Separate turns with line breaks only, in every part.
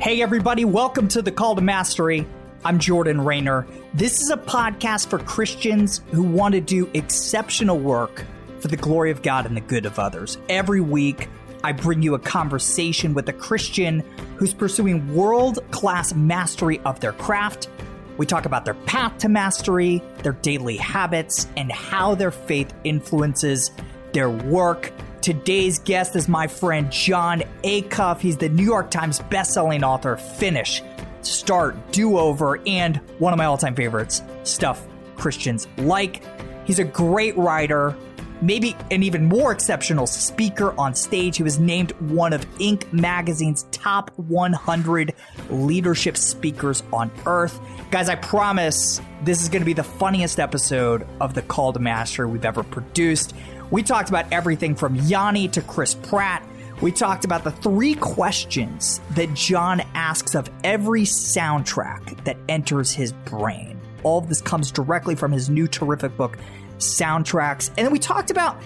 Hey, everybody, welcome to the Call to Mastery. I'm Jordan Raynor. This is a podcast for Christians who want to do exceptional work for the glory of God and the good of others. Every week, I bring you a conversation with a Christian who's pursuing world class mastery of their craft. We talk about their path to mastery, their daily habits, and how their faith influences their work Today's guest is my friend Jon Acuff. He's the New York Times bestselling author, Finish, Start, Do Over, and one of my all time favorites, Stuff Christians Like. He's a great writer, maybe an even more exceptional speaker on stage. He was named one of Inc. magazine's top 100 leadership speakers on earth. Guys, I promise this is going to be the funniest episode of the Call to Master we've ever produced. We talked about everything from Yanni to Chris Pratt. We talked about the three questions that Jon asks of every soundtrack that enters his brain. All of this comes directly from his new terrific book, Soundtracks. And then we talked about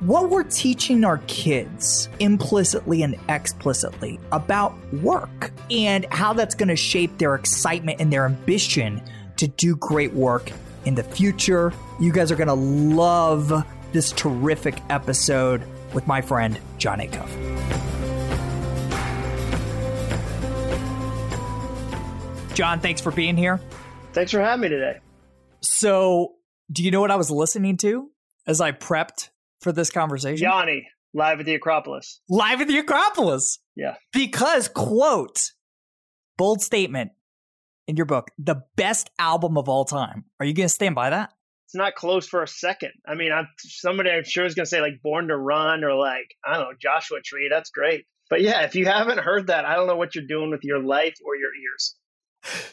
what we're teaching our kids implicitly and explicitly about work and how that's going to shape their excitement and their ambition to do great work in the future. You guys are going to love this terrific episode with my friend Jon Acuff. Jon, thanks for being here.
Thanks for having me today.
So, do you know what I was listening to as I prepped for this conversation?
Yanni, live at the Acropolis.
Live at the Acropolis.
Yeah.
Because, quote, bold statement in your book, the best album of all time. Are you going to stand by that?
It's not close for a second. I mean, I'm somebody I'm sure is going to say like Born to Run or like I don't know Joshua Tree. That's great. But yeah, if you haven't heard that, I don't know what you're doing with your life or your ears.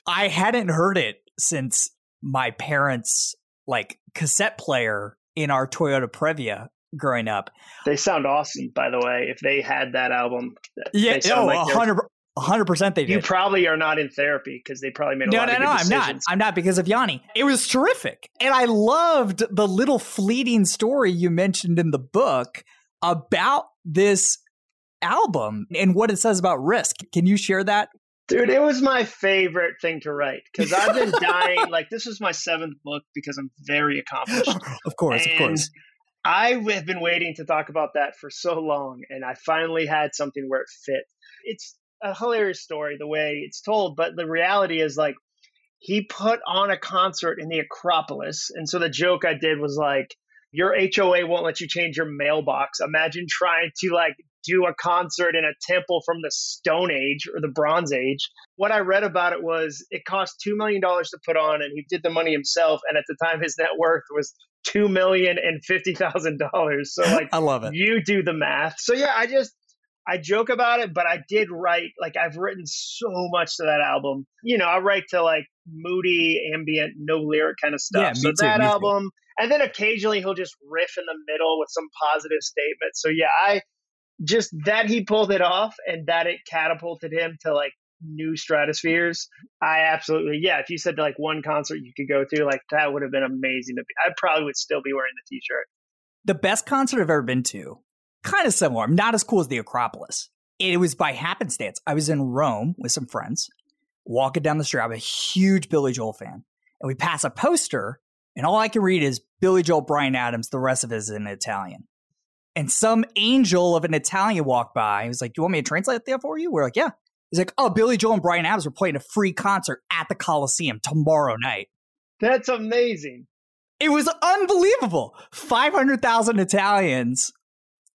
I hadn't heard it since my parents' like cassette player in our Toyota Previa growing up.
They sound awesome, by the way. If they had that album,
yeah, oh, like 100 hundred percent they did.
You probably are not in therapy because they probably made a
no,
lot
no,
of
no.
good
I'm not. I'm not because of Yanni. It was terrific, and I loved the little fleeting story you mentioned in the book about this album and what it says about risk. Can you share that?
Dude, it was my favorite thing to write because I've been dying. like this was my seventh book because I'm very accomplished.
of course,
And
of course.
I have been waiting to talk about that for so long, and I finally had something where it fit. It's a hilarious story the way it's told, but the reality is like he put on a concert in the Acropolis, and so the joke I did was like, your HOA won't let you change your mailbox. Imagine trying to like do a concert in a temple from the Stone Age or the Bronze Age. What I read about it was it cost $2 million to put on, and he did the money himself. And at the time, his net worth was two million and fifty thousand dollars. So like
I love it.
you do the math. So yeah, I just I joke about it, but I did write like I've written so much to that album. You know, I write to like moody, ambient, no lyric kind of stuff.
Yeah,
so
too,
that
me too.
album, and then occasionally he'll just riff in the middle with some positive statement. So yeah, I just that he pulled it off and that it catapulted him to like new stratospheres. I absolutely yeah. If you said like one concert you could go to, like that would have been amazing. To be, I probably would still be wearing the t-shirt.
The best concert I've ever been to, kind of similar, not as cool as the Acropolis. It was by happenstance. I was in Rome with some friends, walking down the street. I'm a huge Billy Joel fan. And we pass a poster, and all I can read is Billy Joel, Bryan Adams. The rest of it is in Italian. And some angel of an Italian walked by. He was like, Do you want me to translate that for you? We're like, Yeah. He's like, Oh, Billy Joel and Bryan Adams are playing a free concert at the Coliseum tomorrow night.
That's amazing.
It was unbelievable. 500,000 Italians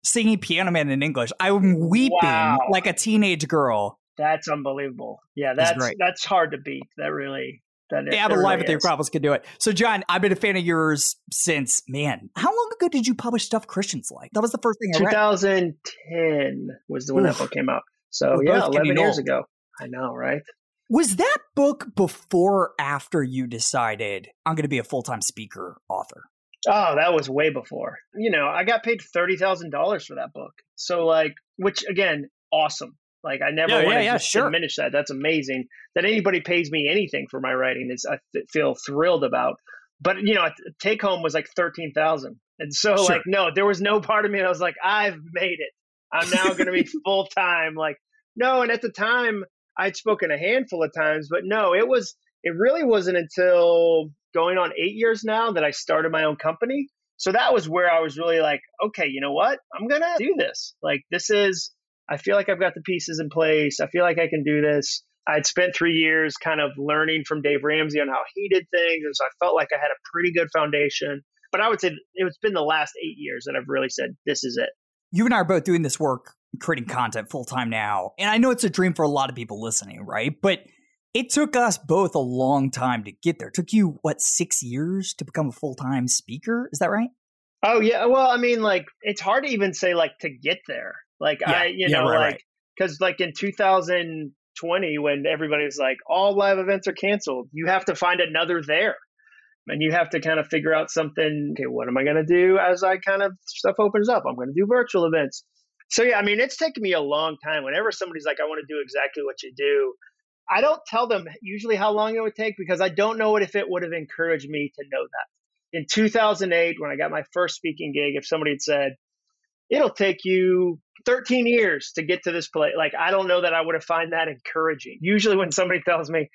singing Piano Man in English. I'm weeping
Wow.
like a teenage girl.
That's unbelievable. Yeah,
That's
that's hard to beat. That really that
Yeah,
it
but live
really
at the. Acropolis could do it. So, Jon, I've been a fan of yours since, man, how long ago did you publish Stuff Christians Like? That was the first thing I read.
2010 was the when that book came out. So We're yeah, 11 years old. ago. I know, right?
Was that book before or after you decided I'm going to be a full time speaker author?
Oh, that was way before. You know, I got paid thirty thousand dollars for that book. So like, which again, awesome. Like I never yeah, want yeah, to yeah, sure. diminish that. That's amazing that anybody pays me anything for my writing. Is I feel thrilled about. But you know, take home was like thirteen thousand, and so sure. like no, there was no part of me that was like, I've made it. I'm now going to be full time. Like no, and at the time I'd spoken a handful of times, but no, it was it really wasn't until going on eight years now that I started my own company. So that was where I was really like, okay, you know what? I'm going to do this. Like, this is, I feel like I've got the pieces in place. I feel like I can do this. I'd spent three years kind of learning from Dave Ramsey on how he did things. And so I felt like I had a pretty good foundation. But I would say it's been the last eight years that I've really said, this is it.
You and I are both doing this work, creating content full time now. And I know it's a dream for a lot of people listening, right? But it took us both a long time to get there. It took you what six years to become a full time speaker? Is that right?
Oh yeah. Well, I mean, like it's hard to even say like to get there. Like yeah. I, you yeah, know, right, like because right. like in 2020 when everybody was like all live events are canceled, you have to find another there. And you have to kind of figure out something. Okay, what am I going to do as I kind of stuff opens up? I'm going to do virtual events. So yeah, I mean, it's taken me a long time. Whenever somebody's like, "I want to do exactly what you do," I don't tell them usually how long it would take because I don't know what if it would have encouraged me to know that. In 2008, when I got my first speaking gig, if somebody had said, it'll take you 13 years to get to this place, like, I don't know that I would have find that encouraging. Usually when somebody tells me,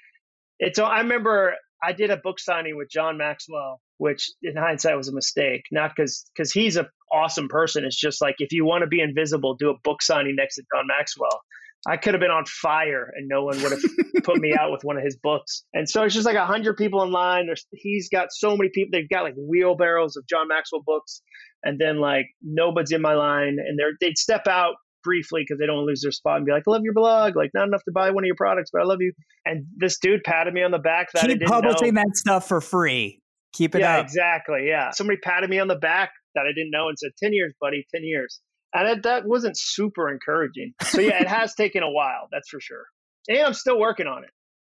it's, I remember I did a book signing with John Maxwell, which in hindsight was a mistake, not because, because he's an awesome person. It's just like, if you want to be invisible, do a book signing next to John Maxwell I could have been on fire and no one would have put me out with one of his books. And so it's just like a hundred people in line. There's he's got so many people. They've got like wheelbarrows of John Maxwell books, and then like nobody's in my line, and they're they'd step out briefly because they don't want to lose their spot and be like, I love your blog. Like, not enough to buy one of your products, but I love you. And this dude patted me on the back that
Keep publishing know. that stuff for free. Keep it
yeah,
up.
exactly. Yeah. Somebody patted me on the back that I didn't know and said, 10 years, buddy, 10 years and it, that wasn't super encouraging. So yeah, it has taken a while, that's for sure. And I'm still working on it.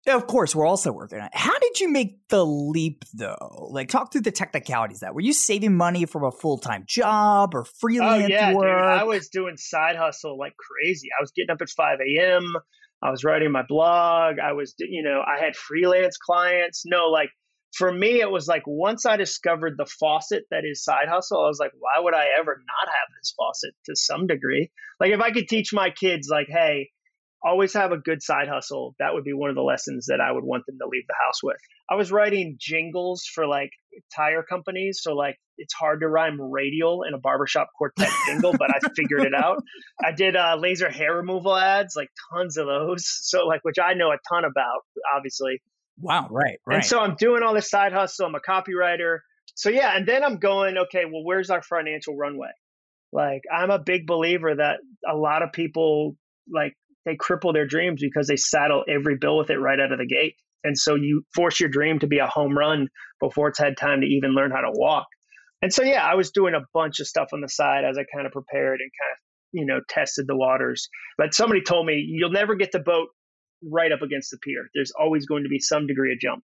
Yeah, of course, we're also working on it. How did you make the leap though? Like, talk through the technicalities. That were you saving money from a full time job or oh, freelance
oh, yeah,
work?
Dude, I was doing side hustle like crazy. I was getting up at five a.m. I was writing my blog. I was, you know, I had freelance clients. No, like for me, it was like once I discovered the faucet that is side hustle, I was like, why would I ever not have this faucet to some degree? Like, if I could teach my kids, like, hey, always have a good side hustle, that would be one of the lessons that I would want them to leave the house with. I was writing jingles for like tire companies. So, like, it's hard to rhyme radial in a barbershop quartet jingle, but I figured it out. I did uh, laser hair removal ads, like tons of those. So, like, which I know a ton about, obviously.
Wow, right, right.
And so I'm doing all this side hustle. I'm a copywriter. So yeah, and then I'm going, okay, well, where's our financial runway? Like I'm a big believer that a lot of people like they cripple their dreams because they saddle every bill with it right out of the gate. And so you force your dream to be a home run before it's had time to even learn how to walk. And so yeah, I was doing a bunch of stuff on the side as I kind of prepared and kind of, you know, tested the waters. But somebody told me you'll never get the boat right up against the pier. There's always going to be some degree of jump.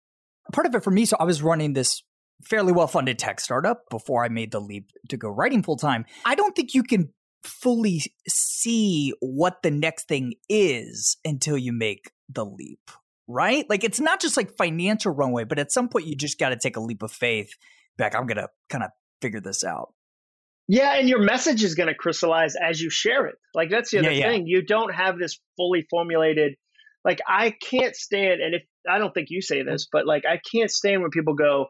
Part of it for me, so I was running this fairly well funded tech startup before I made the leap to go writing full time. I don't think you can fully see what the next thing is until you make the leap, right? Like it's not just like financial runway, but at some point you just got to take a leap of faith. Back, I'm going to kind of figure this out.
Yeah, and your message is going to crystallize as you share it. Like that's the other yeah, thing. You don't have this fully formulated like I can't stand, and if I don't think you say mm. this, but like I can't stand when people go,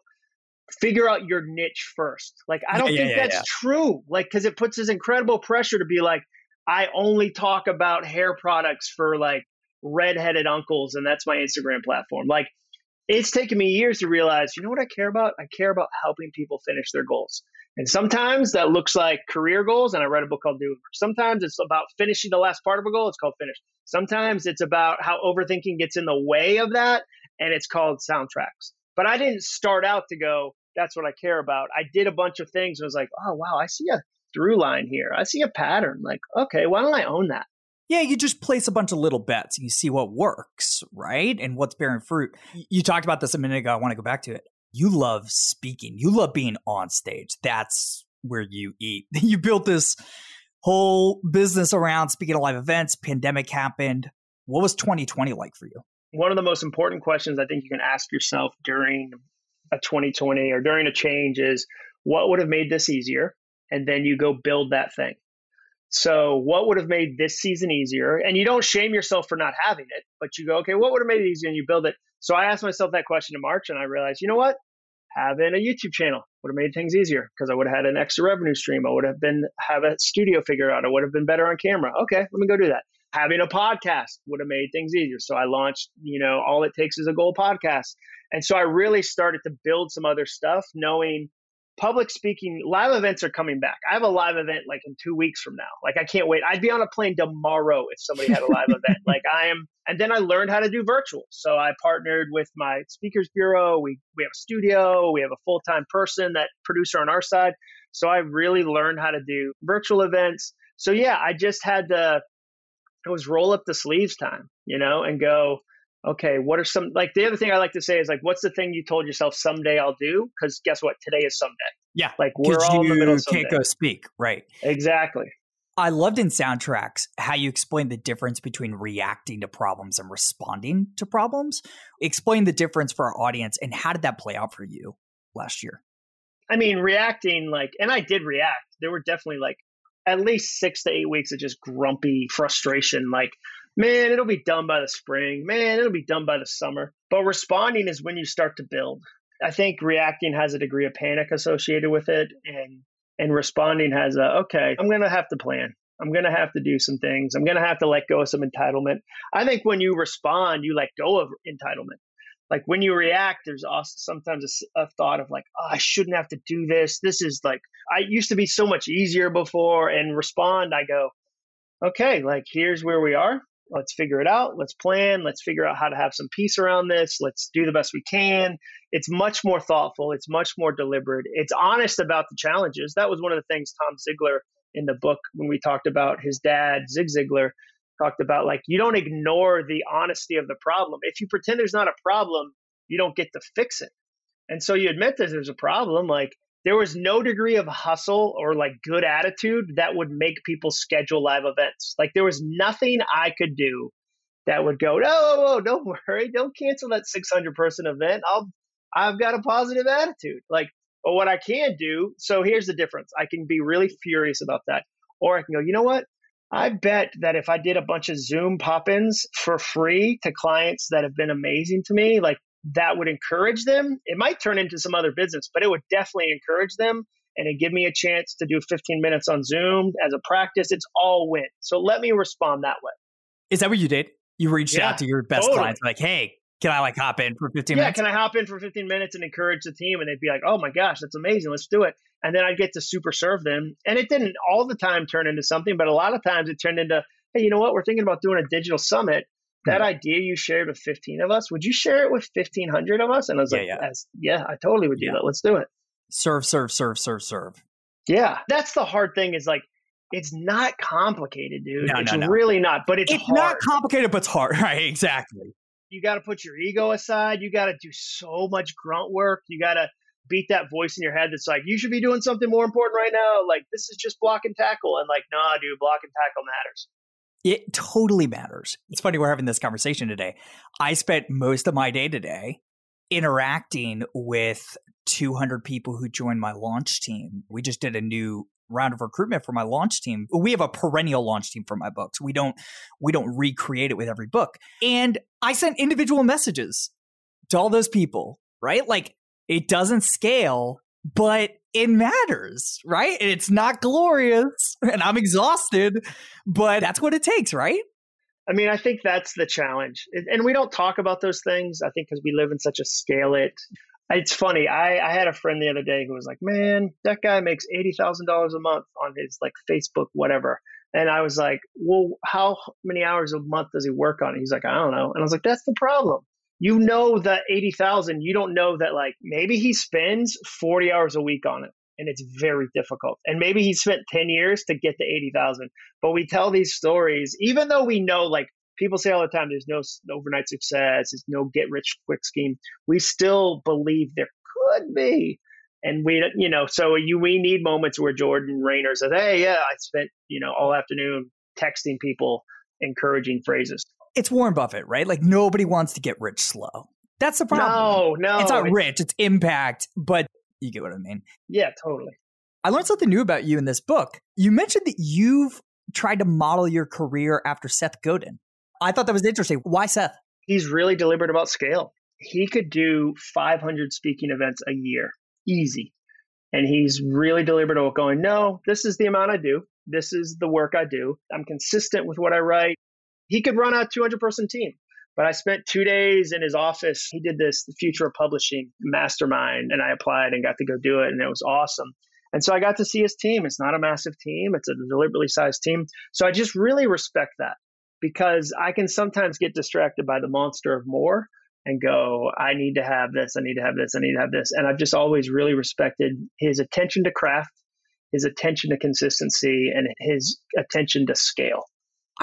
figure out your niche first. Like I don't yeah, think yeah, that's yeah. true. Like because it puts this incredible pressure to be like, I only talk about hair products for like redheaded uncles, and that's my Instagram platform. Like it's taken me years to realize, you know what I care about? I care about helping people finish their goals. And sometimes that looks like career goals. And I read a book called Do Sometimes it's about finishing the last part of a goal. It's called finish. Sometimes it's about how overthinking gets in the way of that. And it's called soundtracks. But I didn't start out to go, that's what I care about. I did a bunch of things. And was like, oh, wow, I see a through line here. I see a pattern. Like, okay, why don't I own that?
Yeah, you just place a bunch of little bets. And you see what works, right? And what's bearing fruit. You talked about this a minute ago. I want to go back to it. You love speaking. You love being on stage. That's where you eat. You built this whole business around speaking at live events. Pandemic happened. What was 2020 like for you?
One of the most important questions I think you can ask yourself during a 2020 or during a change is what would have made this easier? And then you go build that thing. So, what would have made this season easier? And you don't shame yourself for not having it, but you go, okay, what would have made it easier? And you build it. So, I asked myself that question in March and I realized, you know what? Having a YouTube channel would have made things easier because I would have had an extra revenue stream. I would have been have a studio figured out. I would have been better on camera. Okay, let me go do that. Having a podcast would have made things easier. So I launched, you know, all it takes is a goal podcast. And so I really started to build some other stuff, knowing public speaking live events are coming back. I have a live event like in two weeks from now. Like i can't wait. I'd be on a plane tomorrow if somebody had a live event. Like i am and then i learned how to do virtual. So i partnered with my speakers bureau. We we have a studio. We have a full-time person that producer on our side. So i really learned how to do virtual events. So yeah i just had to it was roll up the sleeves time you know and go okay, what are some like the other thing I like to say is like, what's the thing you told yourself someday I'll do? Because guess what, today is someday.
Yeah,
like we're all in the middle. Of
can't go speak, right?
Exactly.
I loved in soundtracks how you explained the difference between reacting to problems and responding to problems. Explain the difference for our audience and how did that play out for you last year?
I mean, reacting like, and I did react. There were definitely like at least six to eight weeks of just grumpy frustration. Like, man, it'll be done by the spring. Man, it'll be done by the summer. But responding is when you start to build. I think reacting has a degree of panic associated with it, and and responding has a okay. I'm gonna have to plan. I'm gonna have to do some things. I'm gonna have to let go of some entitlement. I think when you respond, you let go of entitlement. Like when you react, there's also sometimes a, a thought of like, oh, I shouldn't have to do this. This is like I used to be so much easier before. And respond, I go, okay, like here's where we are let's figure it out let's plan let's figure out how to have some peace around this let's do the best we can. It's much more thoughtful it's much more deliberate it's honest about the challenges. That was one of the things tom Ziglar in the book when we talked about his dad zig ziglar talked about like you don't ignore the honesty of the problem. If you pretend there's not a problem you don't get to fix it. And so you admit that there's a problem like there was no degree of hustle or like good attitude that would make people schedule live events. Like there was nothing I could do that would go, no, don't worry, don't cancel that 600 person event. I'll, I've got a positive attitude. Like, but what I can do, so here's the difference. I can be really furious about that. Or I can go, you know what? I bet that if I did a bunch of Zoom pop ins for free to clients that have been amazing to me, like that would encourage them. It might turn into some other business, but it would definitely encourage them and it give me a chance to do 15 minutes on Zoom as a practice. It's all win. So let me respond that way.
Is that what you did? You reached yeah, out to your best totally. clients like, hey, can I like hop in for 15
yeah,
minutes?
Yeah, can I hop in for 15 minutes and encourage the team? And they'd be like, oh my gosh, that's amazing. Let's do it. And then I'd get to super serve them. And it didn't all the time turn into something, but a lot of times it turned into, hey, you know what? We're thinking about doing a digital summit that idea you shared with 15 of us, would you share it with 1500 of us? And I was yeah, like, yeah. yeah, I totally would do yeah. that. Let's do it.
Serve, serve, serve, serve, serve.
Yeah. That's the hard thing is like, it's not complicated, dude. No, it's no, no. really not, but it's,
it's not complicated, but it's hard. Right. Exactly.
You got to put your ego aside. You got to do so much grunt work. You got to beat that voice in your head that's like, you should be doing something more important right now. Like, this is just block and tackle. And like, nah, dude, block and tackle matters.
It totally matters. It's funny we're having this conversation today. I spent most of my day today interacting with 200 people who joined my launch team. We just did a new round of recruitment for my launch team. We have a perennial launch team for my books. We don't we don't recreate it with every book. And I sent individual messages to all those people, right? Like it doesn't scale, but it matters, right? And it's not glorious and I'm exhausted, but that's what it takes, right?
I mean, I think that's the challenge. And we don't talk about those things, I think, because we live in such a scale it. It's funny. I, I had a friend the other day who was like, man, that guy makes $80,000 a month on his like Facebook, whatever. And I was like, well, how many hours a month does he work on it? He's like, I don't know. And I was like, that's the problem you know that 80,000, you don't know that like maybe he spends 40 hours a week on it. and it's very difficult. And maybe he spent 10 years to get to 80,000. But we tell these stories, even though we know, like people say all the time, there's no overnight success, there's no get rich quick scheme. We still believe there could be. And we, you know, so you, we need moments where Jordan Raynor says, Hey, yeah, I spent, you know, all afternoon texting people encouraging phrases.
It's Warren Buffett, right? Like nobody wants to get rich slow. That's the problem.
No, no.
It's not it's, rich, it's impact, but you get what I mean.
Yeah, totally.
I learned something new about you in this book. You mentioned that you've tried to model your career after Seth Godin. I thought that was interesting. Why Seth?
He's really deliberate about scale. He could do 500 speaking events a year, easy. And he's really deliberate about going, no, this is the amount I do. This is the work I do. I'm consistent with what I write. He could run a 200 person team. But I spent two days in his office. He did this, the Future of Publishing Mastermind, and I applied and got to go do it, and it was awesome. And so I got to see his team. It's not a massive team, it's a deliberately sized team. So I just really respect that because I can sometimes get distracted by the monster of more and go, I need to have this, I need to have this, I need to have this. And I've just always really respected his attention to craft, his attention to consistency, and his attention to scale.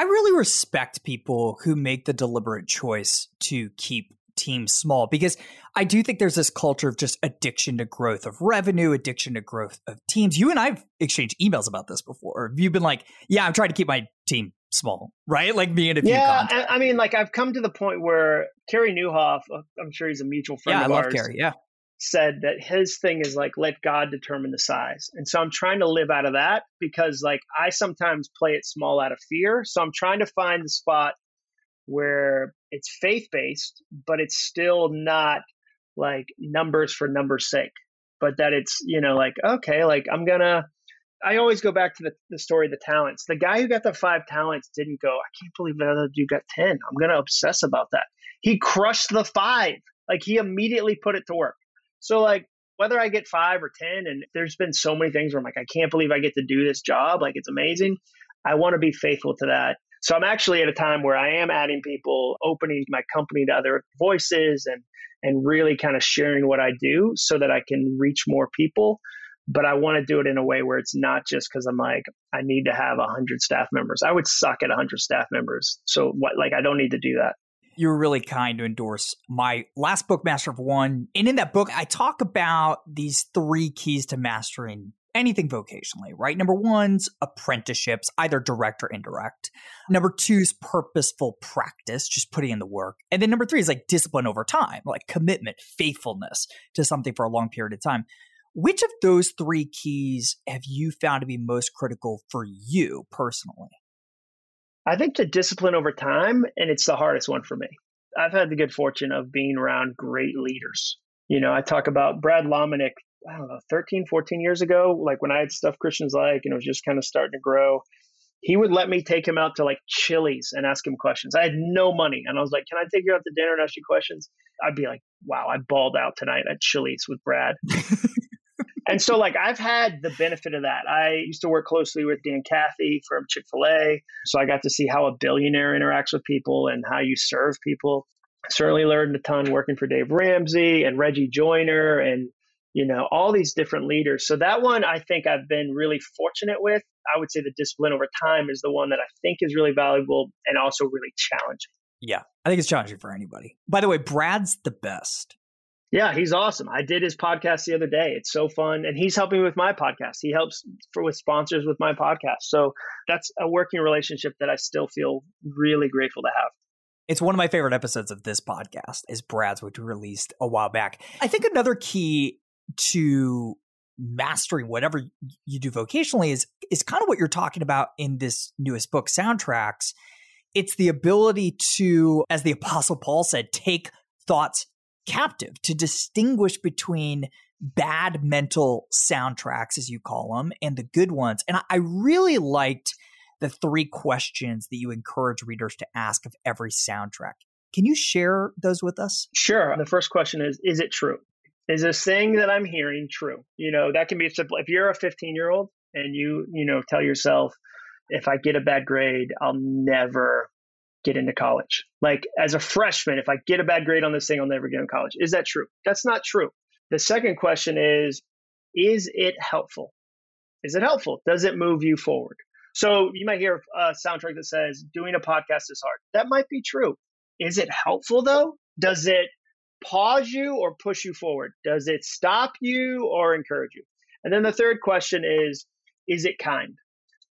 I really respect people who make the deliberate choice to keep teams small because I do think there's this culture of just addiction to growth of revenue, addiction to growth of teams. You and I've exchanged emails about this before. You've been like, "Yeah, I'm trying to keep my team small, right?" Like me and a few.
Yeah, I mean, like I've come to the point where Carey Nieuwhof, uh, I'm sure he's a mutual friend.
Yeah,
I
love
ours,
Carey. Yeah,
said that his thing is like let God determine the size. And so I'm trying to live out of that because like I sometimes play it small out of fear. So I'm trying to find the spot where it's faith based, but it's still not like numbers for numbers sake, but that it's, you know, like, okay, like I'm gonna I always go back to the, the story of the talents. The guy who got the five talents didn't go, I can't believe that other dude got 10. I'm to obsess about that. He crushed the five. Like he immediately put it to work. So like whether I get five or 10, and there's been so many things where I'm like, I can't believe I get to do this job. Like it's amazing. I want to be faithful to that. So I'm actually at a time where I am adding people, opening my company to other voices and and really kind of sharing what I do so that I can reach more people. But I want to do it in a way where it's not just because I'm like, I need to have a 100 staff members. I would suck at a 100 staff members. So, what, like, I don't need to do that
you were really kind to endorse my last book, Master of One. And in that book, I talk about these three keys to mastering anything vocationally, right? Number one's apprenticeships, either direct or indirect. Number two's purposeful practice, just putting in the work. And then number three is like discipline over time, like commitment, faithfulness to something for a long period of time. Which of those three keys have you found to be most critical for you personally?
I think the discipline over time, and it's the hardest one for me. I've had the good fortune of being around great leaders. You know, I talk about Brad Lomenick, I don't know, 13, 14 years ago, like when I had stuff Christians like, and it was just kind of starting to grow. He would let me take him out to like Chili's and ask him questions. I had no money. And I was like, Can I take you out to dinner and ask you questions? I'd be like, Wow, I balled out tonight at Chili's with Brad. and so like I've had the benefit of that. I used to work closely with Dan Cathy from Chick Fil A, so I got to see how a billionaire interacts with people and how you serve people. Certainly learned a ton working for Dave Ramsey and Reggie Joiner and you know all these different leaders. So that one I think I've been really fortunate with. I would say the discipline over time is the one that I think is really valuable and also really challenging.
Yeah, I think it's challenging for anybody. By the way, Brad's the best.
Yeah, he's awesome. I did his podcast the other day. It's so fun, and he's helping me with my podcast. He helps for with sponsors with my podcast. So that's a working relationship that I still feel really grateful to have.
It's one of my favorite episodes of this podcast is Brad's, which we released a while back. I think another key to mastering whatever you do vocationally is is kind of what you're talking about in this newest book, Soundtracks. It's the ability to, as the Apostle Paul said, take thoughts captive to distinguish between bad mental soundtracks, as you call them, and the good ones. And I really liked the three questions that you encourage readers to ask of every soundtrack. Can you share those with us?
Sure. The first question is Is it true? Is this thing that I'm hearing true? You know, that can be simple. If you're a 15 year old and you, you know, tell yourself, if I get a bad grade, I'll never get into college. Like as a freshman, if I get a bad grade on this thing, I'll never get in college. Is that true? That's not true. The second question is is it helpful? Is it helpful? Does it move you forward? So you might hear a soundtrack that says doing a podcast is hard. That might be true. Is it helpful though? Does it pause you or push you forward? Does it stop you or encourage you? And then the third question is is it kind?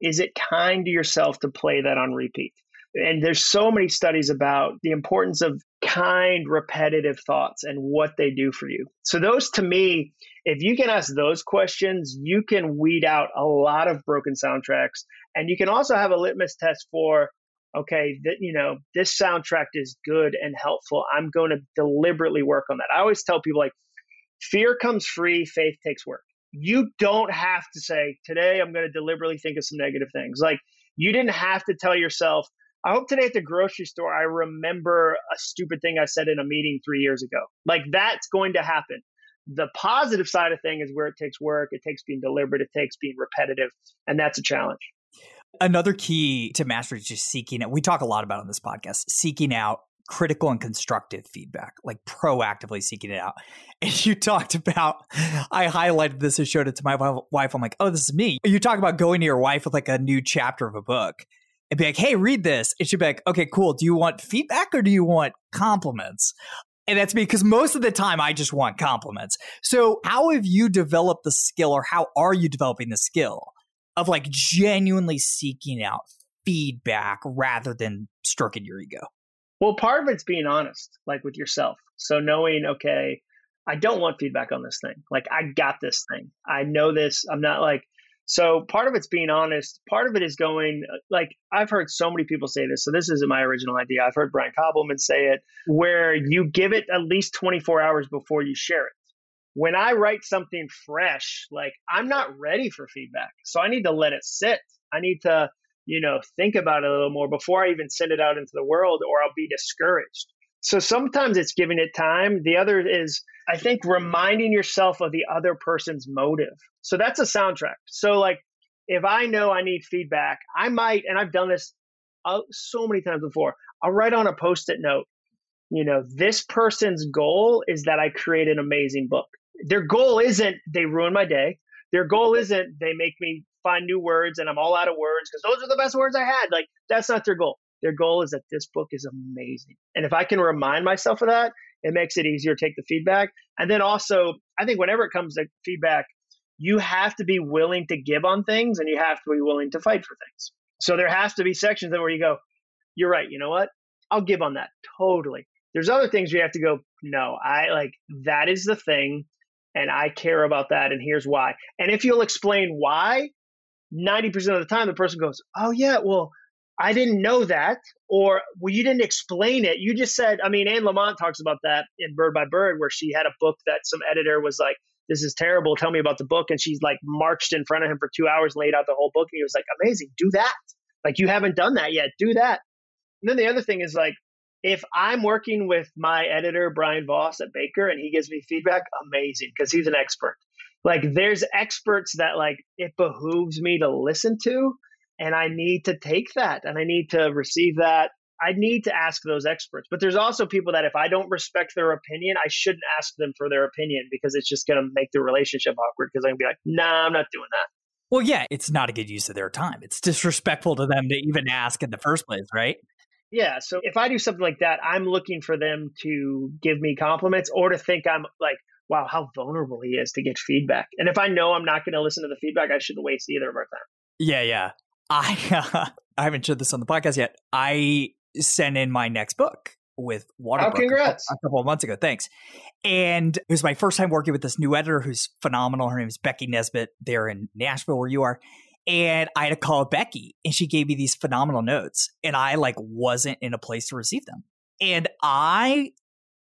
Is it kind to yourself to play that on repeat? And there's so many studies about the importance of kind, repetitive thoughts and what they do for you. So, those to me, if you can ask those questions, you can weed out a lot of broken soundtracks. And you can also have a litmus test for, okay, that, you know, this soundtrack is good and helpful. I'm going to deliberately work on that. I always tell people, like, fear comes free, faith takes work. You don't have to say, today I'm going to deliberately think of some negative things. Like, you didn't have to tell yourself, I hope today at the grocery store I remember a stupid thing I said in a meeting three years ago. Like that's going to happen. The positive side of thing is where it takes work, it takes being deliberate, it takes being repetitive, and that's a challenge.
Another key to mastery is just seeking out. We talk a lot about on this podcast, seeking out critical and constructive feedback, like proactively seeking it out. And you talked about, I highlighted this and showed it to my wife. I'm like, oh, this is me. You talk about going to your wife with like a new chapter of a book and be like, hey, read this. It should be like, okay, cool. Do you want feedback or do you want compliments? And that's me because most of the time I just want compliments. So, how have you developed the skill or how are you developing the skill of like genuinely seeking out feedback rather than stroking your ego?
Well, part of it's being honest, like with yourself. So, knowing, okay, I don't want feedback on this thing. Like, I got this thing. I know this. I'm not like, so part of it's being honest. Part of it is going like I've heard so many people say this. So this isn't my original idea. I've heard Brian Koppelman say it, where you give it at least 24 hours before you share it. When I write something fresh, like I'm not ready for feedback, so I need to let it sit. I need to, you know, think about it a little more before I even send it out into the world, or I'll be discouraged. So sometimes it's giving it time. The other is I think reminding yourself of the other person's motive. So that's a soundtrack. So like if I know I need feedback, I might, and I've done this uh, so many times before. I'll write on a post-it note. You know, this person's goal is that I create an amazing book. Their goal isn't they ruin my day. Their goal isn't they make me find new words and I'm all out of words because those are the best words I had. Like that's not their goal. Their goal is that this book is amazing. And if I can remind myself of that, it makes it easier to take the feedback. And then also, I think whenever it comes to feedback, you have to be willing to give on things and you have to be willing to fight for things. So there has to be sections where you go, you're right, you know what? I'll give on that totally. There's other things you have to go, no, I like that is the thing and I care about that and here's why. And if you'll explain why, 90% of the time the person goes, "Oh yeah, well, I didn't know that, or well, you didn't explain it. You just said, I mean, Anne Lamott talks about that in Bird by Bird, where she had a book that some editor was like, this is terrible. Tell me about the book. And she's like marched in front of him for two hours, laid out the whole book. And he was like, amazing, do that. Like, you haven't done that yet. Do that. And then the other thing is like, if I'm working with my editor, Brian Vos at Baker, and he gives me feedback, amazing, because he's an expert. Like, there's experts that like it behooves me to listen to and I need to take that and I need to receive that. I need to ask those experts. But there's also people that if I don't respect their opinion, I shouldn't ask them for their opinion because it's just going to make the relationship awkward because I'm going to be like, nah, I'm not doing that.
Well, yeah, it's not a good use of their time. It's disrespectful to them to even ask in the first place, right?
Yeah. So if I do something like that, I'm looking for them to give me compliments or to think I'm like, wow, how vulnerable he is to get feedback. And if I know I'm not going to listen to the feedback, I shouldn't waste either of our time.
Yeah, yeah. I uh, I haven't shared this on the podcast yet. I sent in my next book with Water.
Oh, congrats!
A, a couple of months ago. Thanks. And it was my first time working with this new editor who's phenomenal. Her name is Becky Nesbitt. They're in Nashville, where you are. And I had to call Becky, and she gave me these phenomenal notes, and I like wasn't in a place to receive them. And I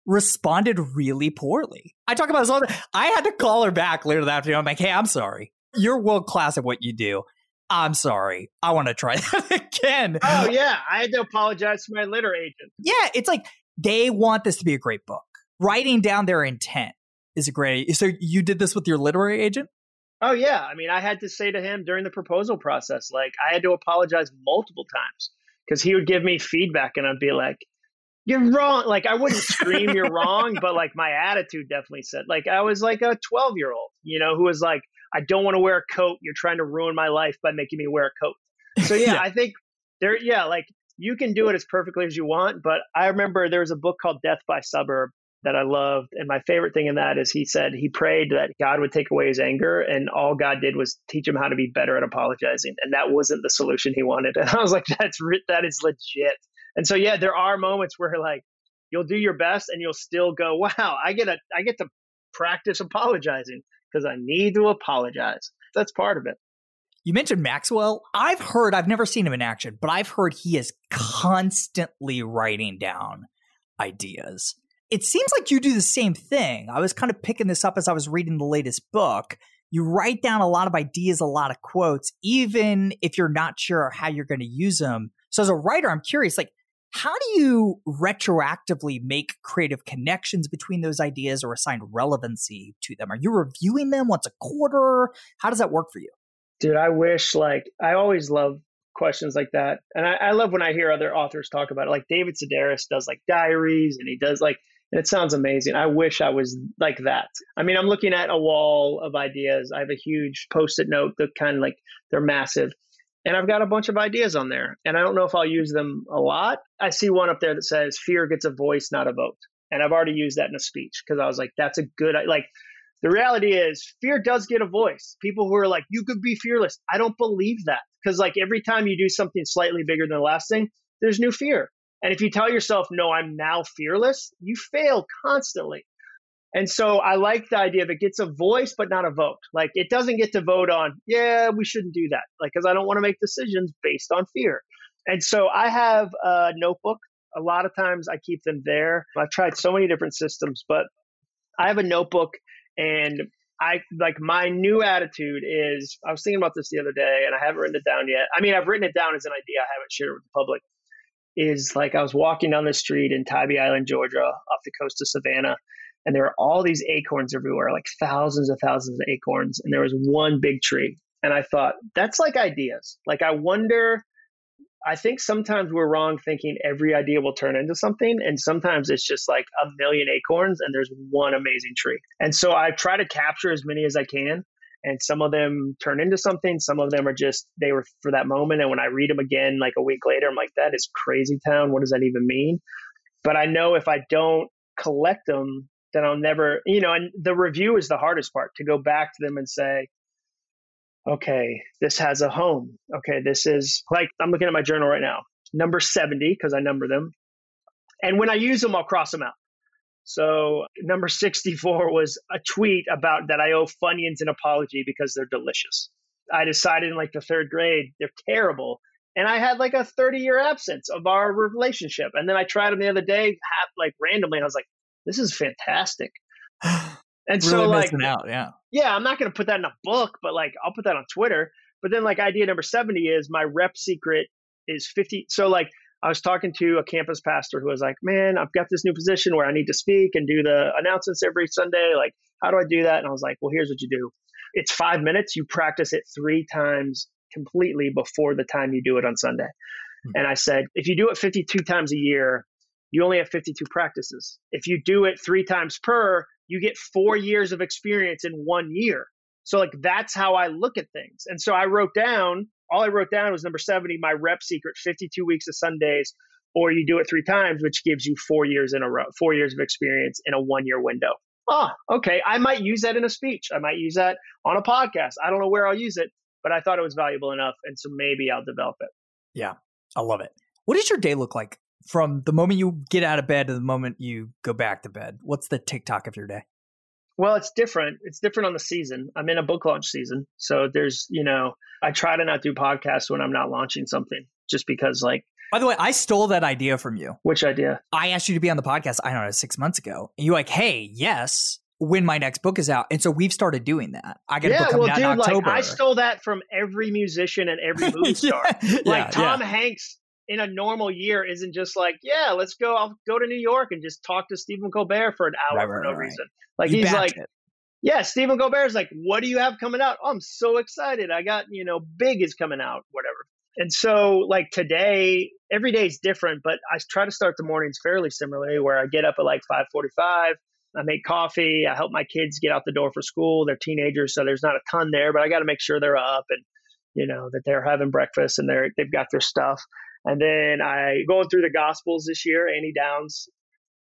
responded really poorly. I talk about this all the I had to call her back later that afternoon. I'm like, hey, I'm sorry. You're world class at what you do. I'm sorry. I want to try that again.
Oh yeah, I had to apologize to my litter agent.
Yeah, it's like they want this to be a great book. Writing down their intent is a great. So you did this with your literary agent?
Oh yeah, I mean, I had to say to him during the proposal process, like I had to apologize multiple times because he would give me feedback, and I'd be like, you're wrong. Like I wouldn't scream you're wrong, but like my attitude definitely said like I was like a 12 year old, you know, who was like, I don't want to wear a coat. You're trying to ruin my life by making me wear a coat. So yeah, yeah. I think there, yeah, like you can do it as perfectly as you want. But I remember there was a book called Death by Suburb that I loved. And my favorite thing in that is he said he prayed that God would take away his anger, and all God did was teach him how to be better at apologizing. And that wasn't the solution he wanted. And I was like, that's that is legit. And so yeah, there are moments where like you'll do your best and you'll still go, wow, I get a I get to practice apologizing because I need to apologize. That's part of it.
You mentioned Maxwell. I've heard, I've never seen him in action, but I've heard he is constantly writing down ideas. It seems like you do the same thing. I was kind of picking this up as I was reading the latest book. You write down a lot of ideas, a lot of quotes, even if you're not sure how you're going to use them. So, as a writer, I'm curious, like, how do you retroactively make creative connections between those ideas or assign relevancy to them? Are you reviewing them once a quarter? How does that work for you?
Dude, I wish like I always love questions like that. And I, I love when I hear other authors talk about it. Like David Sedaris does like diaries and he does like and it sounds amazing. I wish I was like that. I mean, I'm looking at a wall of ideas. I have a huge post-it note that kind of like they're massive and I've got a bunch of ideas on there. And I don't know if I'll use them a lot. I see one up there that says fear gets a voice, not a vote. And I've already used that in a speech because I was like, that's a good, like, the reality is fear does get a voice. People who are like, you could be fearless. I don't believe that because, like, every time you do something slightly bigger than the last thing, there's new fear. And if you tell yourself, no, I'm now fearless, you fail constantly. And so I like the idea of it gets a voice, but not a vote. Like it doesn't get to vote on, yeah, we shouldn't do that. Like, cause I don't want to make decisions based on fear. And so I have a notebook. A lot of times I keep them there. I've tried so many different systems, but I have a notebook and I like my new attitude is I was thinking about this the other day and I haven't written it down yet. I mean, I've written it down as an idea. I haven't shared it with the public. Is like I was walking down the street in Tybee Island, Georgia, off the coast of Savannah, and there were all these acorns everywhere, like thousands and thousands of acorns, and there was one big tree. And I thought, that's like ideas. Like I wonder I think sometimes we're wrong thinking every idea will turn into something. And sometimes it's just like a million acorns and there's one amazing tree. And so I try to capture as many as I can. And some of them turn into something. Some of them are just, they were for that moment. And when I read them again, like a week later, I'm like, that is crazy town. What does that even mean? But I know if I don't collect them, then I'll never, you know, and the review is the hardest part to go back to them and say, okay, this has a home. Okay, this is like, I'm looking at my journal right now, number 70, because I number them. And when I use them, I'll cross them out. So number 64 was a tweet about that I owe Funyuns an apology because they're delicious. I decided in like the third grade, they're terrible. And I had like a 30 year absence of our relationship. And then I tried them the other day, like randomly, and I was like, this is fantastic. And really so like
out, yeah.
Yeah, I'm not gonna put that in a book, but like I'll put that on Twitter. But then like idea number 70 is my rep secret is 50. So like I was talking to a campus pastor who was like, Man, I've got this new position where I need to speak and do the announcements every Sunday. Like, how do I do that? And I was like, Well, here's what you do. It's five minutes. You practice it three times completely before the time you do it on Sunday. Mm-hmm. And I said, if you do it 52 times a year, you only have 52 practices. If you do it three times per, you get four years of experience in one year. So, like, that's how I look at things. And so I wrote down, all I wrote down was number 70, my rep secret 52 weeks of Sundays, or you do it three times, which gives you four years in a row, four years of experience in a one year window. Ah, okay. I might use that in a speech. I might use that on a podcast. I don't know where I'll use it, but I thought it was valuable enough. And so maybe I'll develop it.
Yeah, I love it. What does your day look like from the moment you get out of bed to the moment you go back to bed? What's the TikTok of your day?
Well, it's different. It's different on the season. I'm in a book launch season. So there's, you know, I try to not do podcasts when I'm not launching something just because, like,
by the way, I stole that idea from you.
Which idea?
I asked you to be on the podcast, I don't know, six months ago. And you're like, hey, yes, when my next book is out. And so we've started doing that. I got
yeah,
a book coming
well,
out dude, in
October. Like, I stole that from every musician and every movie star. yeah, like Tom yeah. Hanks in a normal year isn't just like, yeah, let's go. I'll go to New York and just talk to Stephen Colbert for an hour right, for no right. reason. Like you he's like, it. yeah, Stephen Colbert's like, what do you have coming out? Oh, I'm so excited. I got you know, Big is coming out, whatever. And so, like today, every day is different, but I try to start the mornings fairly similarly, where I get up at like 5:45. I make coffee. I help my kids get out the door for school. They're teenagers, so there's not a ton there, but I got to make sure they're up and you know that they're having breakfast and they're they've got their stuff. And then I going through the Gospels this year. Annie Downs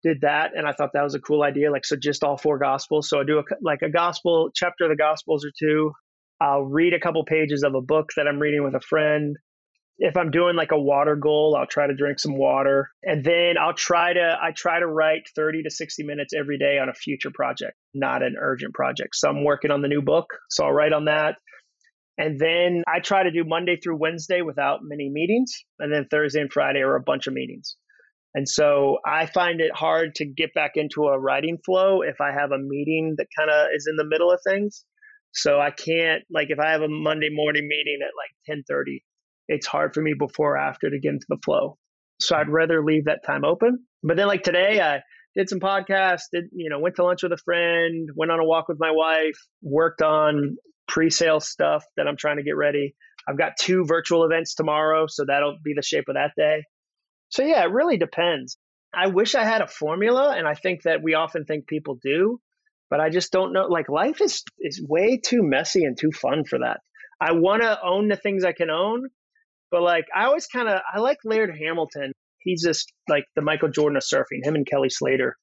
did that, and I thought that was a cool idea. Like so, just all four Gospels. So I do a, like a Gospel chapter of the Gospels or two. I'll read a couple pages of a book that I'm reading with a friend if I'm doing like a water goal, I'll try to drink some water. And then I'll try to I try to write 30 to 60 minutes every day on a future project, not an urgent project. So I'm working on the new book, so I'll write on that. And then I try to do Monday through Wednesday without many meetings, and then Thursday and Friday are a bunch of meetings. And so I find it hard to get back into a writing flow if I have a meeting that kind of is in the middle of things. So I can't like if I have a Monday morning meeting at like 10:30, it's hard for me before or after to get into the flow. So I'd rather leave that time open. But then like today, I did some podcasts, did, you know, went to lunch with a friend, went on a walk with my wife, worked on pre-sale stuff that I'm trying to get ready. I've got two virtual events tomorrow, so that'll be the shape of that day. So yeah, it really depends. I wish I had a formula, and I think that we often think people do, but I just don't know. Like life is is way too messy and too fun for that. I want to own the things I can own, but like, I always kind of I like Laird Hamilton. He's just like the Michael Jordan of surfing. Him and Kelly Slater.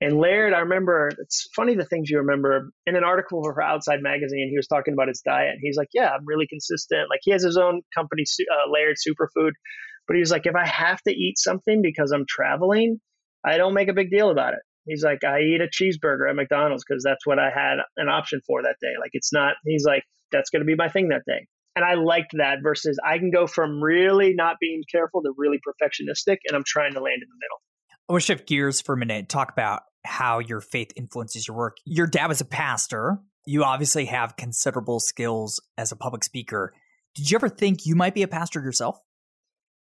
And Laird, I remember it's funny the things you remember. In an article for Outside Magazine, he was talking about his diet. And he's like, "Yeah, I'm really consistent. Like he has his own company, uh, Laird Superfood." But he was like, "If I have to eat something because I'm traveling, I don't make a big deal about it." He's like, "I eat a cheeseburger at McDonald's because that's what I had an option for that day. Like it's not." He's like, "That's going to be my thing that day." And I liked that versus I can go from really not being careful to really perfectionistic, and I'm trying to land in the middle.
I want to shift gears for a minute, talk about how your faith influences your work. Your dad was a pastor. You obviously have considerable skills as a public speaker. Did you ever think you might be a pastor yourself?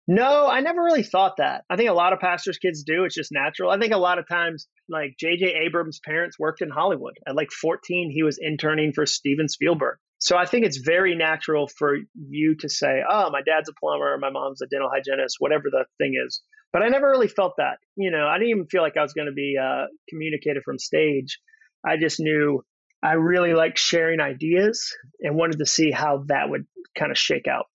No, I never really thought that. I think a lot of pastors' kids do. It's just natural. I think a lot of times, like J.J. Abrams' parents worked in Hollywood. At like 14, he was interning for Steven Spielberg. So I think it's very natural for you to say, oh, my dad's a plumber, my mom's a dental hygienist, whatever the thing is. But I never really felt that. You know, I didn't even feel like I was going to be uh, communicated from stage. I just knew I really liked sharing ideas and wanted to see how that would kind of shake out.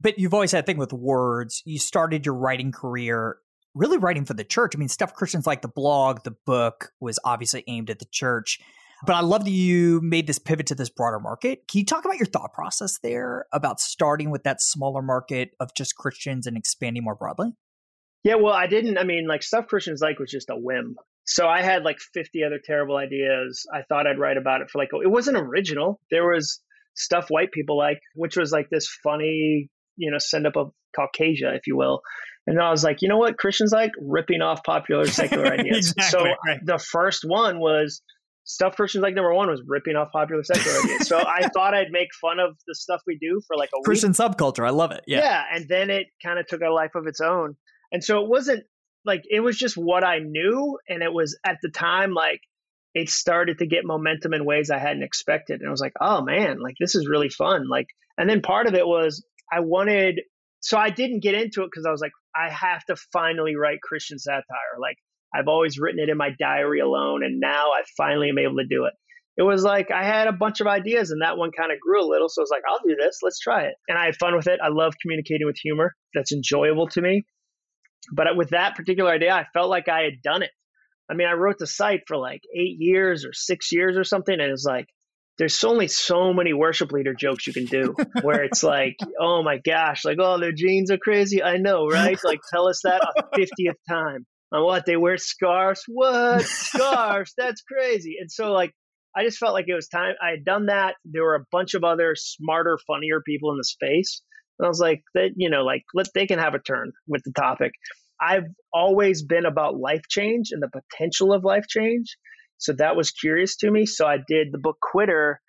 But you've always had a thing with words. You started your writing career really writing for the church. I mean, stuff Christians like the blog, the book was obviously aimed at the church. But I love that you made this pivot to this broader market. Can you talk about your thought process there about starting with that smaller market of just Christians and expanding more broadly?
Yeah, well, I didn't. I mean, like stuff Christians like was just a whim. So I had like 50 other terrible ideas. I thought I'd write about it for like, it wasn't original. There was stuff white people like, which was like this funny, you know, send up a Caucasia, if you will. And then I was like, you know what Christians like? Ripping off popular secular ideas. exactly, so right. the first one was stuff Christians like number one was ripping off popular secular ideas. So I thought I'd make fun of the stuff we do for like a
Christian
week.
subculture. I love it. Yeah.
Yeah. And then it kind of took a life of its own. And so it wasn't like it was just what I knew. And it was at the time like it started to get momentum in ways I hadn't expected. And I was like, oh man, like this is really fun. Like, and then part of it was I wanted, so I didn't get into it because I was like, I have to finally write Christian satire. Like, I've always written it in my diary alone, and now I finally am able to do it. It was like I had a bunch of ideas, and that one kind of grew a little. So I was like, I'll do this. Let's try it. And I had fun with it. I love communicating with humor. That's enjoyable to me. But with that particular idea, I felt like I had done it. I mean, I wrote the site for like eight years or six years or something, and it's like there's only so many worship leader jokes you can do where it's like, oh my gosh, like, oh, their jeans are crazy. I know, right? Like, tell us that a 50th time on what they wear scarves. What scarves? That's crazy. And so like I just felt like it was time. I had done that. There were a bunch of other smarter, funnier people in the space. And I was like, that you know, like let they can have a turn with the topic. I've always been about life change and the potential of life change. So that was curious to me. So I did the book Quitter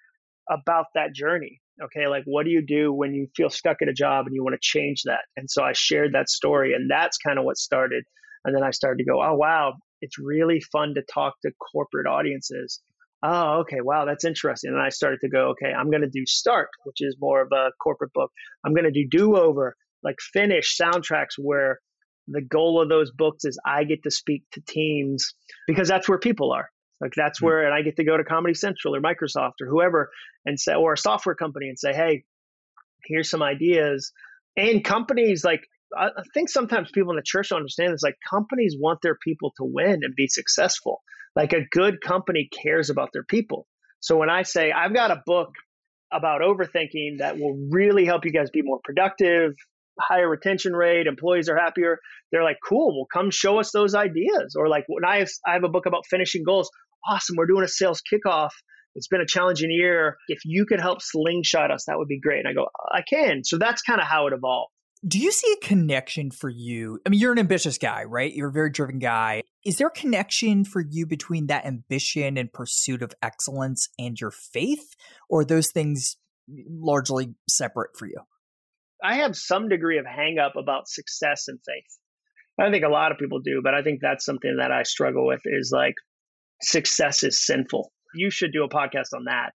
about that journey. Okay, like what do you do when you feel stuck at a job and you want to change that? And so I shared that story, and that's kind of what started and then I started to go, oh, wow, it's really fun to talk to corporate audiences. Oh, okay. Wow, that's interesting. And I started to go, okay, I'm going to do Start, which is more of a corporate book. I'm going to do Do Over, like finish soundtracks where the goal of those books is I get to speak to teams because that's where people are. Like that's mm-hmm. where, and I get to go to Comedy Central or Microsoft or whoever and say, or a software company and say, hey, here's some ideas. And companies like, I think sometimes people in the church don't understand this. Like companies want their people to win and be successful. Like a good company cares about their people. So when I say I've got a book about overthinking that will really help you guys be more productive, higher retention rate, employees are happier. They're like, cool, well, come show us those ideas. Or like when I have, I have a book about finishing goals, awesome, we're doing a sales kickoff. It's been a challenging year. If you could help slingshot us, that would be great. And I go, I can. So that's kind of how it evolved.
Do you see a connection for you? I mean, you're an ambitious guy, right? You're a very driven guy. Is there a connection for you between that ambition and pursuit of excellence and your faith? Or those things largely separate for you?
I have some degree of hang up about success and faith. I think a lot of people do, but I think that's something that I struggle with is like success is sinful. You should do a podcast on that.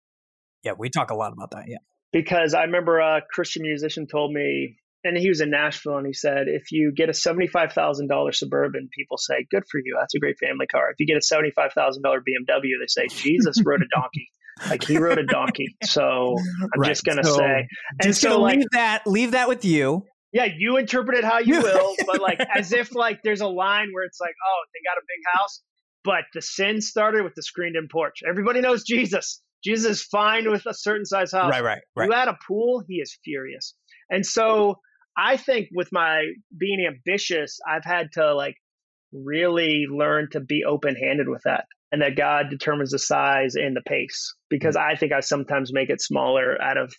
Yeah, we talk a lot about that. Yeah.
Because I remember a Christian musician told me, and he was in Nashville, and he said, if you get a $75,000 Suburban, people say, good for you. That's a great family car. If you get a $75,000 BMW, they say, Jesus rode a donkey. Like he rode a donkey. So I'm right. just gonna so, say,
and so like, leave that leave that with you.
Yeah, you interpret it how you will, but like as if like there's a line where it's like, oh, they got a big house, but the sin started with the screened-in porch. Everybody knows Jesus. Jesus is fine with a certain size house.
Right, right, right.
You add a pool, he is furious. And so I think with my being ambitious, I've had to like really learn to be open-handed with that and that God determines the size and the pace because mm. I think I sometimes make it smaller out of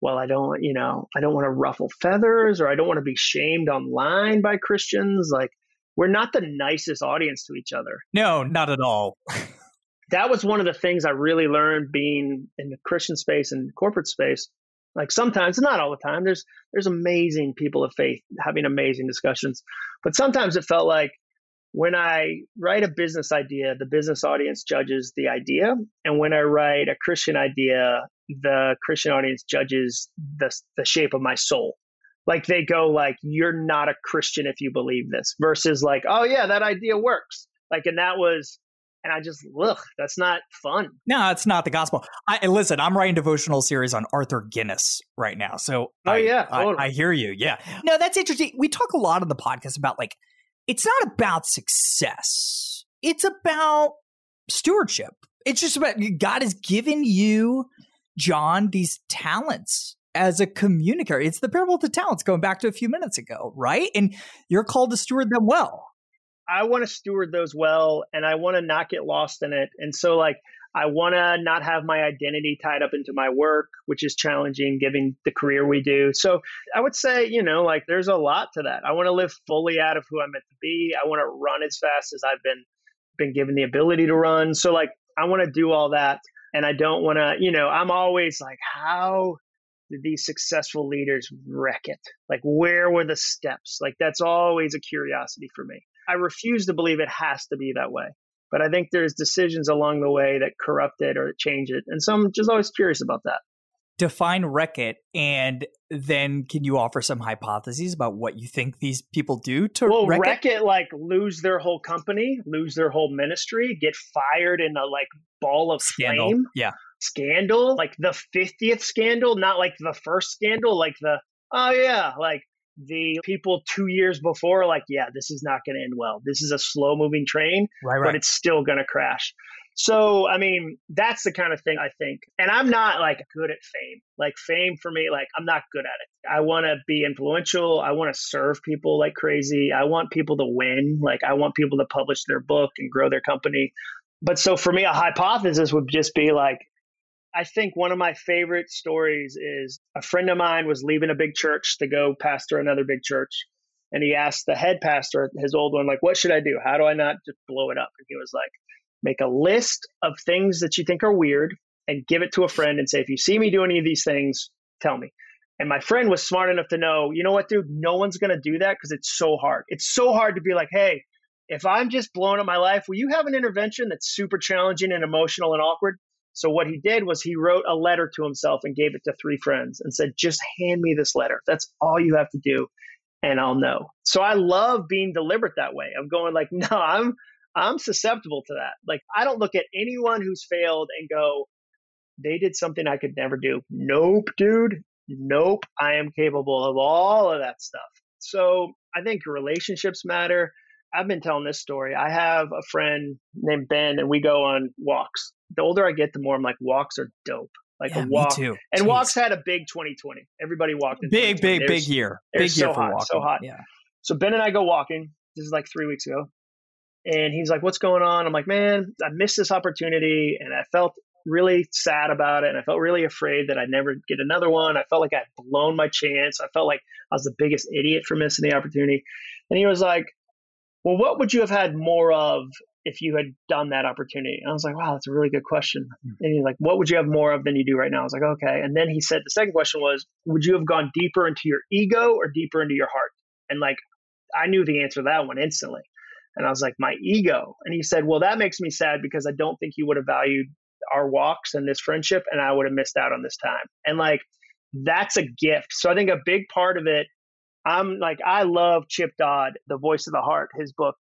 well I don't you know I don't want to ruffle feathers or I don't want to be shamed online by Christians like we're not the nicest audience to each other.
No, not at all.
that was one of the things I really learned being in the Christian space and corporate space. Like sometimes, not all the time, there's there's amazing people of faith having amazing discussions, but sometimes it felt like when I write a business idea, the business audience judges the idea. And when I write a Christian idea, the Christian audience judges the, the shape of my soul. Like they go like, you're not a Christian if you believe this versus like, oh yeah, that idea works. Like, and that was, and I just, look, that's not fun.
No, it's not the gospel. I listen, I'm writing devotional series on Arthur Guinness right now. So
oh
I,
yeah, totally.
I, I hear you. Yeah. No, that's interesting. We talk a lot on the podcast about like, it's not about success. It's about stewardship. It's just about God has given you, Jon, these talents as a communicator. It's the parable of the talents going back to a few minutes ago, right? And you're called to steward them well.
I want to steward those well and I want to not get lost in it. And so, like, I want to not have my identity tied up into my work, which is challenging given the career we do. So I would say, you know, like there's a lot to that. I want to live fully out of who I'm meant to be. I want to run as fast as I've been been given the ability to run. So like I want to do all that and I don't want to, you know, I'm always like how did these successful leaders wreck it? Like where were the steps? Like that's always a curiosity for me. I refuse to believe it has to be that way. But I think there's decisions along the way that corrupt it or change it. And so I'm just always curious about that.
Define wreck it, and then can you offer some hypotheses about what you think these people do to
well,
wreck,
wreck it? it? Like lose their whole company, lose their whole ministry, get fired in a like ball of
scandal.
flame.
Yeah,
scandal, like the fiftieth scandal, not like the first scandal, like the oh yeah, like the people two years before, like, yeah, this is not going to end well. This is a slow moving train,
right, right.
but it's still going to crash. So, I mean, that's the kind of thing I think. And I'm not like good at fame. Like, fame for me, like, I'm not good at it. I want to be influential. I want to serve people like crazy. I want people to win. Like, I want people to publish their book and grow their company. But so for me, a hypothesis would just be like, I think one of my favorite stories is a friend of mine was leaving a big church to go pastor another big church. And he asked the head pastor, his old one, like, what should I do? How do I not just blow it up? And he was like, make a list of things that you think are weird and give it to a friend and say, if you see me do any of these things, tell me. And my friend was smart enough to know, you know what, dude, no one's going to do that because it's so hard. It's so hard to be like, hey, if I'm just blowing up my life, will you have an intervention that's super challenging and emotional and awkward? So what he did was he wrote a letter to himself and gave it to three friends and said, just hand me this letter. That's all you have to do and I'll know. So I love being deliberate that way. I'm going like, no, I'm I'm susceptible to that. Like I don't look at anyone who's failed and go, they did something I could never do. Nope, dude. Nope. I am capable of all of that stuff. So I think relationships matter. I've been telling this story. I have a friend named Ben, and we go on walks. The older I get, the more I'm like, walks are dope. Like
yeah,
a walk.
too.
And
Jeez.
walks had a big 2020. Everybody walked in
big, big,
They're-
big year. Big year
so
for
hot,
walking.
so hot.
Yeah.
So Ben and I go walking. This is like three weeks ago. And he's like, What's going on? I'm like, Man, I missed this opportunity and I felt really sad about it. And I felt really afraid that I'd never get another one. I felt like I'd blown my chance. I felt like I was the biggest idiot for missing the opportunity. And he was like, Well, what would you have had more of if you had done that opportunity? And I was like, Wow, that's a really good question. Hmm. And he's like, What would you have more of than you do right now? I was like, Okay. And then he said, The second question was, Would you have gone deeper into your ego or deeper into your heart? And like, I knew the answer to that one instantly. And I was like, my ego. And he said, well, that makes me sad because I don't think you would have valued our walks and this friendship, and I would have missed out on this time. And like, that's a gift. So I think a big part of it, I'm like, I love Chip Dodd, The Voice of the Heart, his book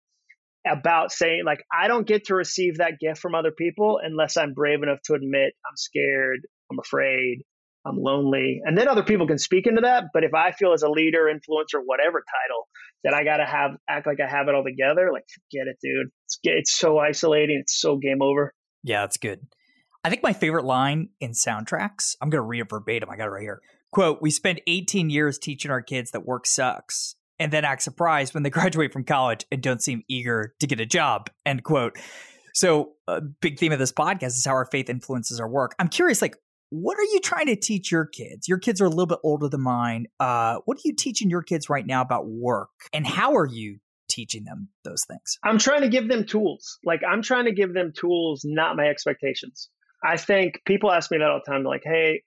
about saying, like, I don't get to receive that gift from other people unless I'm brave enough to admit I'm scared, I'm afraid, I'm lonely. And then other people can speak into that. But if I feel as a leader, influencer, whatever title, that I got to have, act like I have it all together, like, forget it, dude. It's, it's so isolating. It's so game over.
Yeah, that's good. I think my favorite line in soundtracks, I'm going to read it verbatim. I got it right here. Quote, we spend 18 years teaching our kids that work sucks and then act surprised when they graduate from college and don't seem eager to get a job. End quote. So, a big theme of this podcast is how our faith influences our work. I'm curious, like, what are you trying to teach your kids? Your kids are a little bit older than mine. Uh, what are you teaching your kids right now about work? And how are you teaching them those things?
I'm trying to give them tools. Like, I'm trying to give them tools, not my expectations. I think people ask me that all the time, like, hey,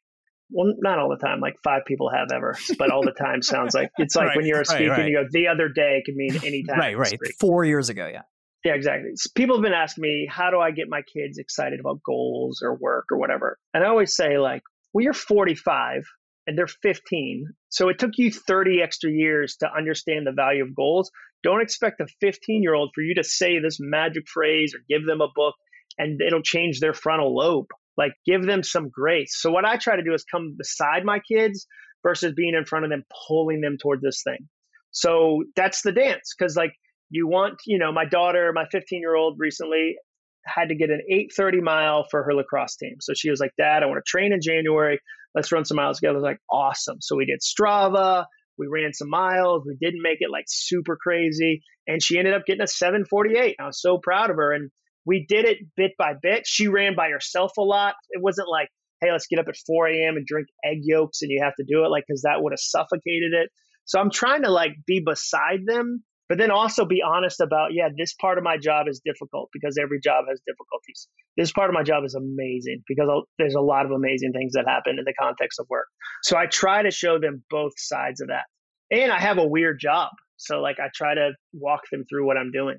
well, not all the time. Like five people have ever, but all the time sounds like it's like
Right,
when you're
right,
speaking,
right.
you go the other day can mean
any
time.
right,
right.
Four years ago, yeah.
Yeah, exactly. People have been asking me, how do I get my kids excited about goals or work or whatever? And I always say, like, well, you're 45 and they're 15. So it took you 30 extra years to understand the value of goals. Don't expect a 15 year old for you to say this magic phrase or give them a book and it'll change their frontal lobe. Like, give them some grace. So, what I try to do is come beside my kids versus being in front of them, pulling them toward this thing. So, that's the dance. Cause, like, you want, you know, my daughter, my 15 year old recently had to get an 830 mile for her lacrosse team. So she was like, Dad, I want to train in January. Let's run some miles together. Like, awesome. So we did Strava. We ran some miles. We didn't make it like super crazy. And she ended up getting a 748. I was so proud of her. And we did it bit by bit. She ran by herself a lot. It wasn't like, hey, let's get up at 4 a.m. and drink egg yolks and you have to do it, like, because that would have suffocated it. So I'm trying to like be beside them but then also be honest about yeah this part of my job is difficult because every job has difficulties this part of my job is amazing because there's a lot of amazing things that happen in the context of work so i try to show them both sides of that and i have a weird job so like i try to walk them through what i'm doing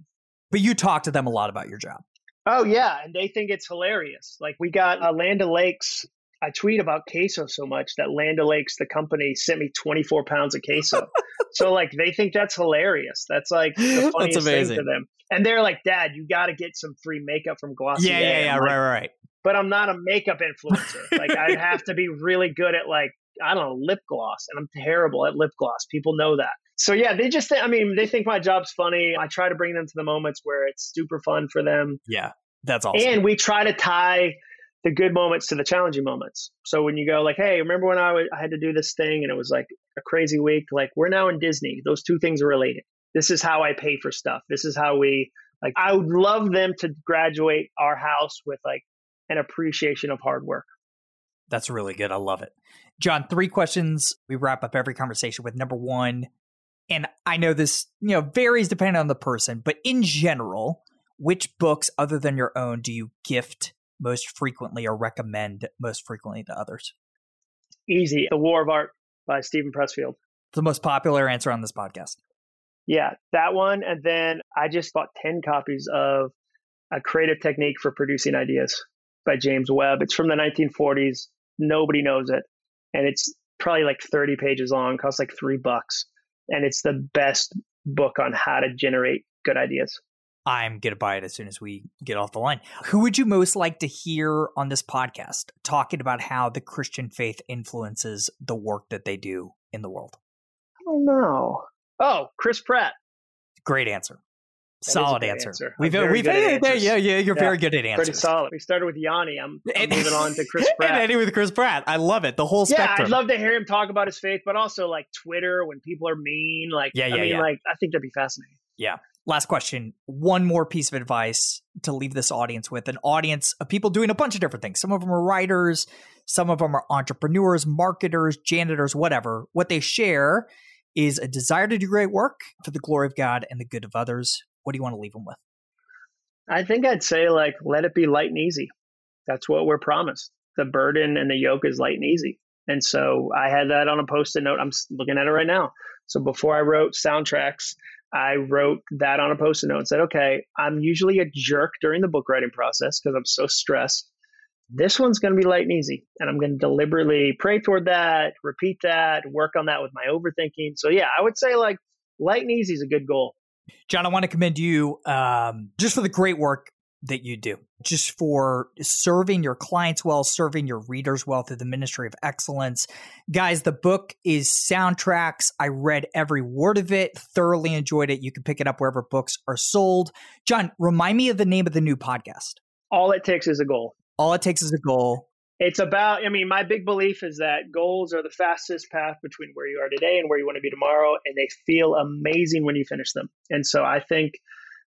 But you talk to them a lot about your job.
Oh yeah and they think it's hilarious like we got uh, land o'lakes I tweet about queso so much that Land O'Lakes, the company, sent me 24 pounds of queso. so like they think that's hilarious. That's like the funniest thing to them. And they're like, Dad, you got to get some free makeup from Glossier.
Yeah, yeah, yeah.
I'm
Right,
like,
right, right.
But I'm not a makeup influencer. like I'd have to be really good at like I don't know lip gloss, and I'm terrible at lip gloss. People know that. So yeah, they just think, I mean they think my job's funny. I try to bring them to the moments where it's super fun for them.
Yeah, that's awesome.
And we try to tie the good moments to the challenging moments. So when you go like, hey, remember when I, was, I had to do this thing and it was like a crazy week? Like we're now in Disney. Those two things are related. This is how I pay for stuff. This is how we like. I would love them to graduate our house with like an appreciation of hard work.
That's really good. I love it. Jon, three questions we wrap up every conversation with. Number one, and I know this, you know, varies depending on the person, but in general, which books other than your own do you gift most frequently or recommend most frequently to others?
Easy. The War of Art by Steven Pressfield.
The most popular answer on this podcast.
Yeah, that one. And then I just bought 10 copies of A Creative Technique for Producing Ideas by James Webb. It's from the 1940s. Nobody knows it. And it's probably like 30 pages long, costs like three bucks. And it's the best book on how to generate good ideas.
I'm going to buy it as soon as we get off the line. Who would you most like to hear on this podcast talking about how the Christian faith influences the work that they do in the world?
I don't know. Oh, Chris Pratt.
Great answer. That solid answer.
answer.
We've we've there. Yeah, yeah, you're
yeah,
very good at answers.
Pretty solid. We started with Yanni. I'm, I'm moving on to Chris Pratt.
and ending with Chris Pratt. I love it. The whole
yeah,
spectrum.
I'd love to hear him talk about his faith, but also like Twitter when people are mean. Like,
yeah, yeah,
I mean,
yeah.
like I think that'd be fascinating.
Yeah. Last question. One more piece of advice to leave this audience with an audience of people doing a bunch of different things. Some of them are writers, some of them are entrepreneurs, marketers, janitors, whatever. What they share is a desire to do great work for the glory of God and the good of others. What do you want to leave them with?
I think I'd say, like, let it be light and easy. That's what we're promised. The burden and the yoke is light and easy. And so I had that on a post it note. I'm looking at it right now. So before I wrote soundtracks, I wrote that on a post it note and said, okay, I'm usually a jerk during the book writing process because I'm so stressed. This one's going to be light and easy. And I'm going to deliberately pray toward that, repeat that, work on that with my overthinking. So, yeah, I would say like light and easy is a good goal.
Jon, I want to commend you um, just for the great work that you do, just for serving your clients well, serving your readers well through the ministry of excellence. Guys, the book is Soundtracks. I read every word of it, thoroughly enjoyed it. You can pick it up wherever books are sold. Jon, remind me of the name of the new podcast.
All it takes is a goal.
All it takes is a goal.
It's about, I mean, my big belief is that goals are the fastest path between where you are today and where you want to be tomorrow. And they feel amazing when you finish them. And so I think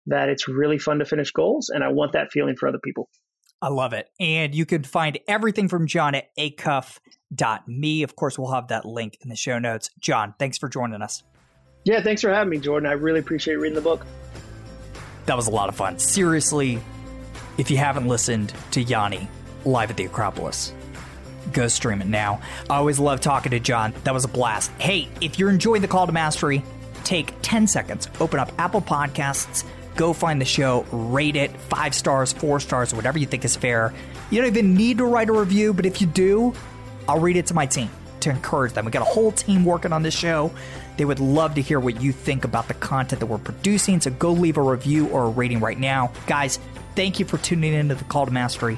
that it's really fun to finish goals. And I want that feeling for other people.
I love it. And you can find everything from Jon at acuff.me. Of course, we'll have that link in the show notes. Jon, thanks for joining us.
Yeah, thanks for having me, Jordan. I really appreciate reading the book.
That was a lot of fun. Seriously, if you haven't listened to Yanni live at the Acropolis, go stream it now. I always love talking to Jon. That was a blast. Hey, if you're enjoying the call to mastery, take 10 seconds, open up Apple Podcasts, go find the show, rate it five stars, four stars, whatever you think is fair. You don't even need to write a review, but if you do, I'll read it to my team to encourage them. We got a whole team working on this show. They would love to hear what you think about the content that we're producing. So go leave a review or a rating right now. Guys, thank you for tuning into the Call to Mastery.